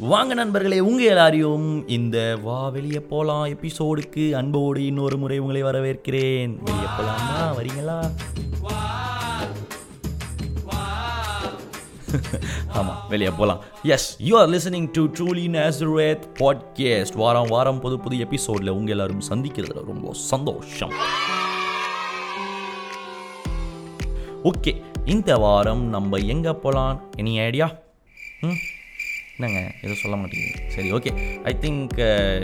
வாங்க நண்பர்களே உங்கள் எல்லாரையும் இந்த வா வெளியே போகலாம் எபிசோடுக்கு அன்போடு இன்னொரு முறை உங்களை வரவேற்கிறேன். வெளியே போகலாமா வரீங்களா? ஆமாம் வெளியே போகலாம் yes you are listening to Truly Nazareth podcast வாரம் வாரம் புது புது எபிசோடில் உங்கள் எல்லாரும் சந்திக்கிறதுல ரொம்ப சந்தோஷம். ஓகே இந்த வாரம் நம்ம எங்கே போகலாம் எனி ஐடியா ம் hmm? என்னங்க? எதுவும் சொல்ல மாட்டேங்குது சரி ஓகே ஐ திங்க்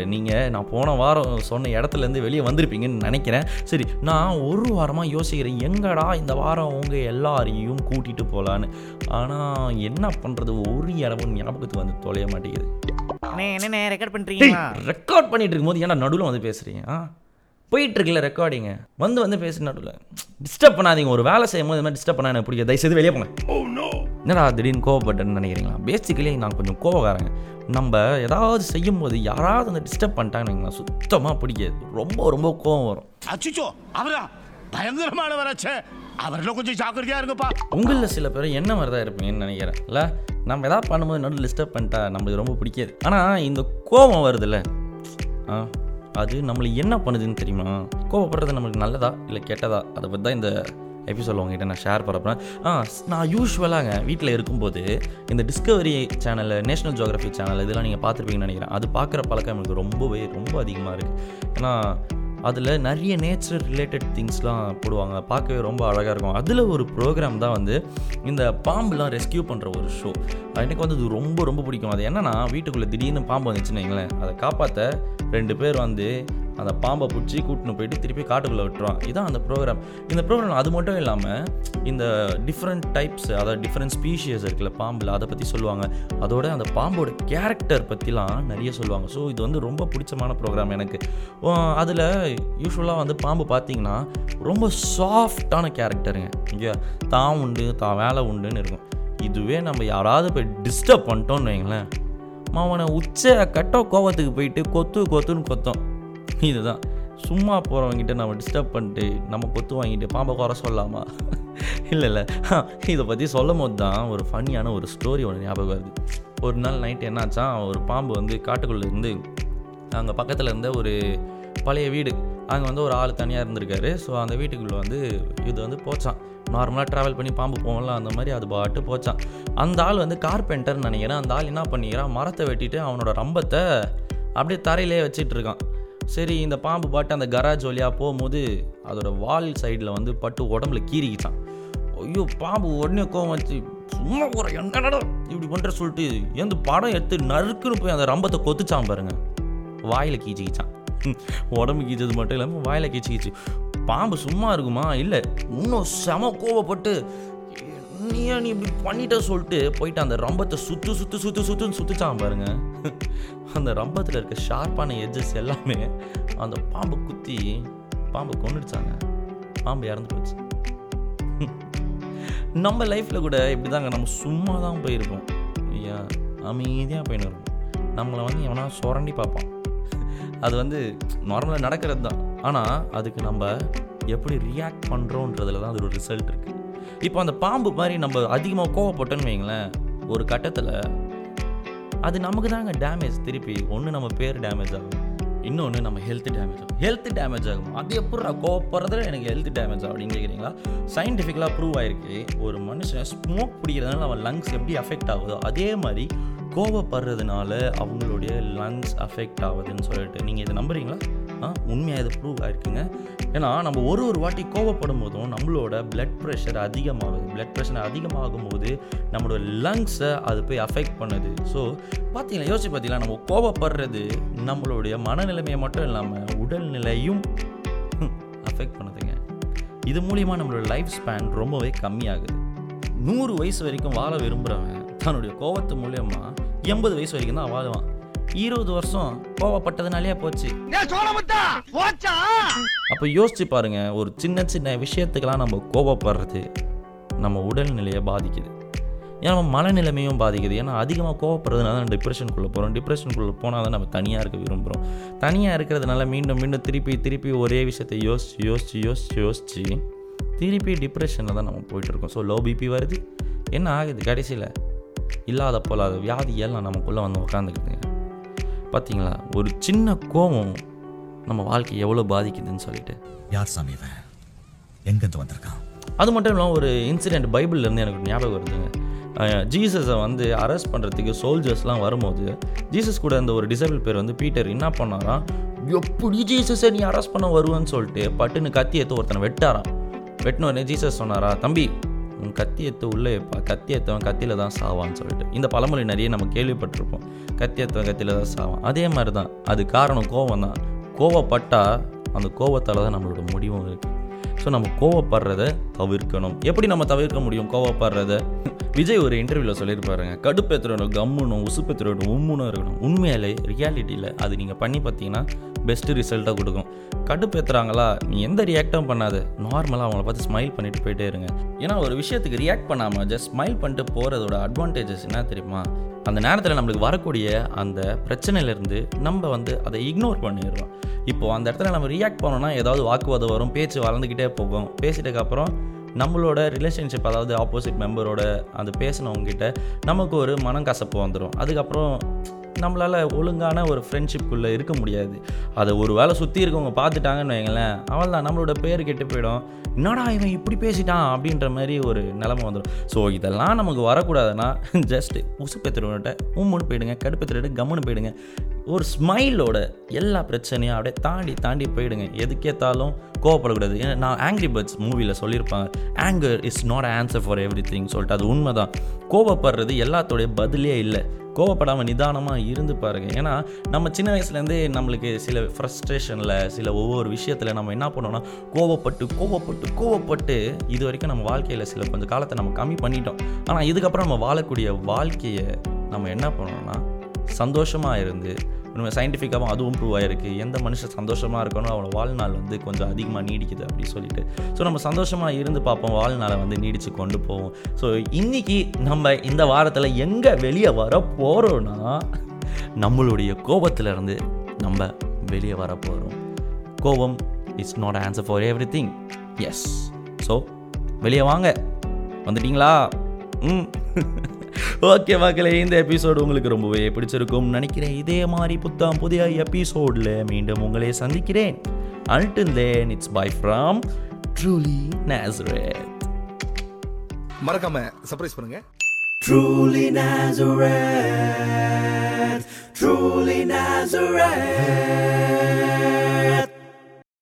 நீங்கள் நான் போன வாரம் சொன்ன இடத்துலேருந்து வெளியே வந்திருப்பீங்கன்னு நினைக்கிறேன். சரி நான் ஒரு வாரமாக யோசிக்கிறேன். எங்கடா இந்த வாரம் உங்கள் எல்லாரையும் கூட்டிகிட்டு போகலான்னு ஆனால் என்ன பண்ணுறது ஒரு இடமும் ஞாபகத்துக்கு வந்து தொலைய மாட்டேங்குது. என்னண்ணே ரெக்கார்ட் பண்ணுறீங்களா ரெக்கார்ட் பண்ணிட்டு இருக்கும்போது ஏன்னா நடுவில் வந்து பேசுகிறீங்க ஆ? போயிட்டு இருக்குல்ல ரெக்கார்டிங்க வந்து வந்து பேசு நடுவில். டிஸ்டர்ப் பண்ணாதீங்க. ஒரு வேலை செய்யும் போது மாதிரி டிஸ்டர்ப் பண்ணா எனக்கு பிடிக்காது. தயவுசெய்து வெளியே போங்க. என்னடா திடீர்னு கோவப்பட்டேன்னு நினைக்கிறீங்களா? பேசிக்கலி நான் கொஞ்சம் கோவக்காரங்க. நம்ம ஏதாவது செய்யும் போது யாராவது அந்த டிஸ்டர்ப் பண்ணிட்டாங்கன்னு சுத்தமாக பிடிக்காது. ரொம்ப ரொம்ப கோவம் வரும். அச்சுச்சோ அவரா? பயங்கரமானவராச்சே அவரில் கொஞ்சம் ஜாக்கிரதையா இருங்கப்பா. உங்களில் சில பேர் என்ன மாதிரி தான் இருப்பீங்கன்னு நினைக்கிறேன். இல்லை நம்ம எதாவது பண்ணும்போது நடுவில் டிஸ்டர்ப் பண்ணிட்டா நம்மளுக்கு ரொம்ப பிடிக்காது. ஆனால் இந்த கோபம் வருதுல்ல. ஆ. அது நம்மளை என்ன பண்ணுதுன்னு தெரியுமா? கோவப்படுறது நம்மளுக்கு நல்லதா இல்லை கெட்டதா? அதை பற்றி தான் இந்த எபிசோட் உங்ககிட்ட நான் ஷேர் பண்ணுறேன் ஆ நான் யூஸ்வலாங்க வீட்டில் இருக்கும்போது இந்த Discovery Channel National Geography Channel இதெல்லாம் நீங்கள் பார்த்துருப்பீங்கன்னு நினைக்கிறேன். அது பார்க்குற பழக்கம் எனக்கு ரொம்பவே ரொம்ப அதிகமாக இருக்குது ஏன்னா அதில் நிறைய நேச்சர் ரிலேட்டட் திங்ஸ்லாம் போடுவாங்க. பார்க்கவே ரொம்ப அழகாக இருக்கும். அதில் ஒரு ப்ரோக்ராம் தான் வந்து இந்த பாம்புலாம் ரெஸ்கியூ பண்ணுற ஒரு ஷோ எனக்கு வந்து இது ரொம்ப ரொம்ப பிடிக்கும். அது என்னென்னா வீட்டுக்குள்ளே திடீர்னு பாம்பு வந்துச்சுன்னு வைங்களேன். அதை காப்பாற்ற ரெண்டு பேர் வந்து அந்த பாம்பை பிடிச்சி கூட்டின்னு போயிட்டு திருப்பி காட்டுக்குள்ளே விட்டுருவான். இதான் அந்த ப்ரோக்ராம் இந்த ப்ரோக்ராம் அது மட்டும் இல்லாமல் இந்த டிஃப்ரெண்ட் டைப்ஸ் அதாவது டிஃப்ரெண்ட் ஸ்பீஷியஸ் இருக்குல்ல பாம்பில் அதை பற்றி சொல்லுவாங்க. அதோட அந்த பாம்போட கேரக்டர் பற்றிலாம் நிறைய சொல்லுவாங்க. ஸோ இது வந்து ரொம்ப பிடிச்சமான ப்ரோக்ராம் எனக்கு. அதில் யூஸ்வலாக வந்து பாம்பு பார்த்தீங்கன்னா ரொம்ப சாஃப்டான கேரக்டருங்க இங்கே தான் உண்டு தான் வேலை உண்டுன்னு இருக்கும். இதுவே நம்ம யாராவது போய் டிஸ்டர்ப் பண்ணிட்டோம்னு வைங்களேன். அவனை உச்ச கட்ட கோவத்துக்கு போயிட்டு கொத்து கொத்துன்னு கொத்தோம். இதுதான். சும்மா போகிறவங்கிட்ட நம்ம டிஸ்டர்ப் பண்ணிட்டு நம்ம கொத்து வாங்கிட்டு பாம்பை குறை சொல்லலாமா இல்லை இல்லை. இதை பற்றி சொல்லும் போது தான் ஒரு ஃபன்னியான ஒரு ஸ்டோரி ஒன்று ஞாபகம் வருது. ஒரு நாள் நைட் என்னாச்சா ஒரு பாம்பு வந்து காட்டுக்குள்ளே இருந்து அங்கே பக்கத்தில் இருந்த ஒரு பழைய வீடு அங்கே வந்து ஒரு ஆள் தனியாக இருந்திருக்காரு. ஸோ அந்த வீட்டுக்குள்ளே வந்து இது வந்து போச்சான் நார்மலாக ட்ராவல் பண்ணி பாம்பு போகல அந்த மாதிரி அது பாட்டு போச்சான் அந்த ஆள் வந்து கார்பெண்டர்னு நினைக்கிறேன். அந்த ஆள் என்ன பண்ணிக்கிறான் மரத்தை வெட்டிட்டு அவனோட ரம்பத்தை அப்படியே தரையிலே வச்சிட்டு இருக்கான். சரி இந்த பாம்பு பாட்டு அந்த கராஜ் வழியாக போகும்போது அதோட வால் சைடில் வந்து பட்டு உடம்புல கீறிக்கிச்சான் ஐயோ பாம்பு உடனே கோவம் வச்சு சும்மா போகிற என்னடா இப்படி பண்ணுற சொல்லிட்டு எந்த படம் எடுத்து நறுக்குன்னு போய் அந்த ரம்பத்தை கொத்துச்சான் பாருங்க. வாயில் கீச்சிக்கிச்சான். உடம்பு கீச்சது மட்டும் இல்லாமல் வாயில் கீச்சிக்கிச்சு. பாம்பு சும்மா இருக்குமா? இல்லை. இன்னும் செம கோவப்பட்டு நீ நீ இப்படி பண்ணிட்ட சொல்லிட்டு போயிட்டு அந்த ரம்பத்தை சுற்று சுற்று சுற்று சுற்றுன்னு சுற்றுச்சான் பாருங்க. அந்த ரம்பத்தில் இருக்க ஷார்ப்பான எட்ஜஸ் எல்லாமே அந்த பாம்பை குத்தி பாம்பை கொண்டுடுச்சாங்க பாம்பு இறந்து போச்சு. நம்ம லைஃப்பில் கூட இப்படி தாங்க நம்ம சும்மா தான் போயிருப்போம் ஐயா அமைதியாக போயின்னு இருப்போம் நம்மளை வந்து எவனா சுரண்டி பார்ப்பான். அது வந்து நார்மலாக நடக்கிறது தான் ஆனால் அதுக்கு நம்ம எப்படி ரியாக்ட் பண்ணுறோன்றதுல தான் அது ஒரு ரிசல்ட் இருக்குது இப்போ அந்த பாம்பு மாதிரி நம்ம அதிகமாக கோவப்பட்டோன்னு வைங்களேன் ஒரு கட்டத்தில் அது நமக்கு தாங்க டேமேஜ் திருப்பி ஒன்று நம்ம பேர் டேமேஜ் ஆகும் இன்னொன்று நம்ம ஹெல்த் டேமேஜ் ஆகும். ஹெல்த் டேமேஜ் ஆகும். அது எப்படி நான் கோவப்படுறதுல எனக்கு ஹெல்த் டேமேஜ் ஆகும் அப்படின்னு கேட்குறீங்களா சயின்டிஃபிக்கலாக ப்ரூவ் ஆயிருக்கு. ஒரு மனுஷன் ஸ்மோக் பிடிக்கிறதுனால அவன் லங்ஸ் எப்படி அஃபெக்ட் ஆகுதோ அதே மாதிரி கோவப்படுறதுனால அவங்களுடைய லங்ஸ் அஃபெக்ட் ஆகுதுன்னு சொல்லிட்டு. நீங்கள் இதை நம்புறீங்களா? உண்மையாக இது ப்ரூவ் ஆயிருக்குங்க. ஏன்னா நம்ம ஒரு ஒரு வாட்டி கோவப்படும் போதும் நம்மளோட பிளட் ப்ரெஷர் அதிகமாகுது. பிளட் ப்ரெஷர் அதிகமாகும் போது நம்மளோட லங்ஸை அது போய் அஃபெக்ட் பண்ணுது. ஸோ பார்த்தீங்களா யோசிச்சு பார்த்தீங்களா நம்ம கோவப்படுறது நம்மளுடைய மனநிலைமையை மட்டும் இல்லாமல் உடல்நிலையும் அஃபெக்ட் பண்ணுதுங்க. இது மூலிமா நம்மளோட லைஃப் ஸ்பேன் ரொம்பவே கம்மியாகுது. நூறு வயசு வரைக்கும் வாழ விரும்புகிறவன் தன்னுடைய கோவத்து மூலயமா எண்பது வயசு வரைக்கும் தான் வாழுவான். இருபது வருஷம் கோவப்பட்டதுனாலே போச்சு. அப்போ யோசிச்சு பாருங்க ஒரு சின்ன சின்ன விஷயத்துக்கெல்லாம் நம்ம கோவப்படுறது நம்ம உடல்நிலையை பாதிக்குது. ஏன்னா நம்ம மனநிலைமையும் பாதிக்குது. ஏன்னா அதிகமாக கோவப்படுறதுனால தான் டிப்ரெஷனுக்குள்ளே போகிறோம் டிப்ரெஷனுக்குள்ளே போனால் தான் நம்ம தனியாக இருக்க விரும்புகிறோம் தனியாக இருக்கிறதுனால மீண்டும் மீண்டும் திருப்பி திருப்பி ஒரே விஷயத்தை யோசிச்சு யோசிச்சு யோசிச்சு யோசிச்சு திருப்பி டிப்ரெஷனில் தான் நம்ம போயிட்டுருக்கோம். ஸோ லோ பிபி வருது. என்ன ஆகுது? கடைசியில் இல்லாத போலாத வியாதி எல்லாம் நமக்குள்ளே வந்து உட்காந்துக்குதுங்க பார்த்தீங்களா ஒரு சின்ன கோபம் நம்ம வாழ்க்கை எவ்வளோ பாதிக்குதுன்னு சொல்லிட்டு. யார் சாமி இவன்? எங்கிருந்து வந்திருக்கான்? அது மட்டும் இல்லாமல் ஒரு இன்சிடெண்ட் பைபிள்லேருந்து எனக்கு ஞாபகம் வருதுங்க. ஜீசஸை வந்து அரெஸ்ட் பண்ணுறதுக்கு சோல்ஜர்ஸ்லாம் வரும்போது ஜீசஸ் கூட இந்த ஒரு டிசபிள் பேர் வந்து பீட்டர் என்ன பண்ணாராம்? எப்படி ஜீசஸை நீ அரெஸ்ட் பண்ண வருவேன்னு சொல்லிட்டு பட்டுன்னு கத்தி எடுத்து ஒருத்தனை வெட்டாராம். வெட்டின உடனே ஜீசஸ் சொன்னாரா தம்பி உன் கத்தி உள்ளே வைப்பா கத்தி கத்தியில் தான் சாவான்னு சொல்லிட்டு. இந்த பழமொழி நிறைய நம்ம கேள்விப்பட்டிருப்போம். கத்தி கத்தியில் தான் சாவான். அதே மாதிரி தான் அது காரணம் கோவம் தான் கோவப்பட்டால் அந்த கோவத்தால் தான் நம்மளோட முடிவும் இருக்குது ஸோ நம்ம கோவப்படுறத தவிர்க்கணும். எப்படி நம்ம தவிர்க்க முடியும் கோவப்படுறத? விஜய் ஒரு இன்டர்வியூவில் சொல்லியிருப்பாருங்க. கடுப்பேத்துறணும் கம்முனும் உசுப்பேத்துறணும் உம்முனும் இருக்கணும். உண்மையாலே ரியாலிட்டியில் அது நீங்கள் பண்ணி பார்த்தீங்கன்னா பெஸ்ட்டு ரிசல்ட்டாக கொடுக்கும். கடுப்பேத்துறாங்களா? நீ எந்த ரியாக்டும் பண்ணாத. நார்மலாக அவங்கள பார்த்து ஸ்மைல் பண்ணிட்டு போயிட்டே இருங்க. ஏன்னா ஒரு விஷயத்துக்கு ரியாக்ட் பண்ணாமல் ஜஸ்ட் ஸ்மைல் பண்ணிட்டு போகிறதோட அட்வான்டேஜஸ் என்ன தெரியுமா? அந்த நேரத்தில் நம்மளுக்கு வரக்கூடிய அந்த பிரச்சனையிலேருந்து நம்ம வந்து அதை இக்னோர் பண்ணிடுறோம். இப்போது அந்த இடத்துல நம்ம ரியாக்ட் பண்ணோம்னா ஏதாவது வாக்குவாதம் வரும் பேச்சு வளர்ந்துக்கிட்டே போகும். பேசிட்டதுக்கப்புறம் நம்மளோட ரிலேஷன்ஷிப் அதாவது ஆப்போசிட் மெம்பரோட அது பேசினவங்ககிட்ட நமக்கு ஒரு மனம் கசப்பு வந்துடும் அதுக்கப்புறம் நம்மளால் ஒழுங்கான ஒரு ஃப்ரெண்ட்ஷிப்புக்குள்ளே இருக்க முடியாது. அதை ஒரு வேளை சுற்றி இருக்கவங்க பார்த்துட்டாங்கன்னு வைங்களேன் அவள் தான் நம்மளோட பேர் கெட்டு போயிடும். என்னடா இவன் இப்படி பேசிட்டான்? அப்படின்ற மாதிரி ஒரு நிலமை வந்துடும் ஸோ இதெல்லாம் நமக்கு வரக்கூடாதுன்னா ஜஸ்ட்டு உசுப்பெத்துறவன்கிட்ட உம்முன்னு போயிடுங்க கடுப்பெத்துட்டு கம்முன்னு போயிடுங்க. ஒரு ஸ்மைலோட எல்லா பிரச்சனையும் அப்படியே தாண்டி தாண்டி போயிடுங்க. எதுக்கேத்தாலும் கோவப்படக்கூடாது. ஏன்னா நான் ஆங்கிரி பேர்ட்ஸ் மூவியில் சொல்லியிருப்பாங்க. Anger is not answer for everything சொல்லிட்டு அது உண்மை தான் கோவப்படுறது எல்லாத்தோடைய பதிலே இல்லை. கோவப்படாமல் நிதானமாக இருந்து பாருங்கள் ஏன்னா நம்ம சின்ன வயசுலேருந்தே நம்மளுக்கு சில ஃப்ரஸ்ட்ரேஷனில் சில ஒவ்வொரு விஷயத்தில் நம்ம என்ன பண்ணோம்னா கோவப்பட்டு கோவப்பட்டு கோவப்பட்டு இது வரைக்கும் நம்ம வாழ்க்கையில் சில கொஞ்சம் காலத்தை நம்ம கம்மி பண்ணிட்டோம். ஆனால் இதுக்கப்புறம் நம்ம வாழக்கூடிய வாழ்க்கையை நம்ம என்ன பண்ணோம்னா சந்தோஷமாக இருந்து நம்ம சயின்டிஃபிக்காகவும் அதுவும் ப்ரூவ் ஆகிருக்கு எந்த மனுஷன் சந்தோஷமாக இருக்கணும் அவனோட வாழ்நாள் வந்து கொஞ்சம் அதிகமாக நீடிக்குது அப்படின்னு சொல்லிட்டு. ஸோ நம்ம சந்தோஷமாக இருந்து பார்ப்போம். வாழ்நாளை வந்து நீடித்து கொண்டு போவோம். ஸோ இன்றைக்கி நம்ம இந்த வாரத்தில் எங்கே வெளியே வர போகிறோன்னா நம்மளுடைய கோபத்திலேருந்து நம்ம வெளியே வர போகிறோம் கோபம் it's not answer for everything yes so வெளியே வாங்க. வந்துட்டீங்களா? ம். ஓகே மக்களே இந்த எபிசோடு உங்களுக்கு ரொம்பவே பிடிச்சிருக்கும் நினைக்கிறேன். இதே மாதிரி புத்தாம் புதிய எபிசோடில் மீண்டும் உங்களை சந்திக்கிறேன். அல்டன் then it's bye from Truly Nazareth மறக்காம சர்ப்ரைஸ் பண்ணுங்க. Truly Nazareth, truly Nazareth.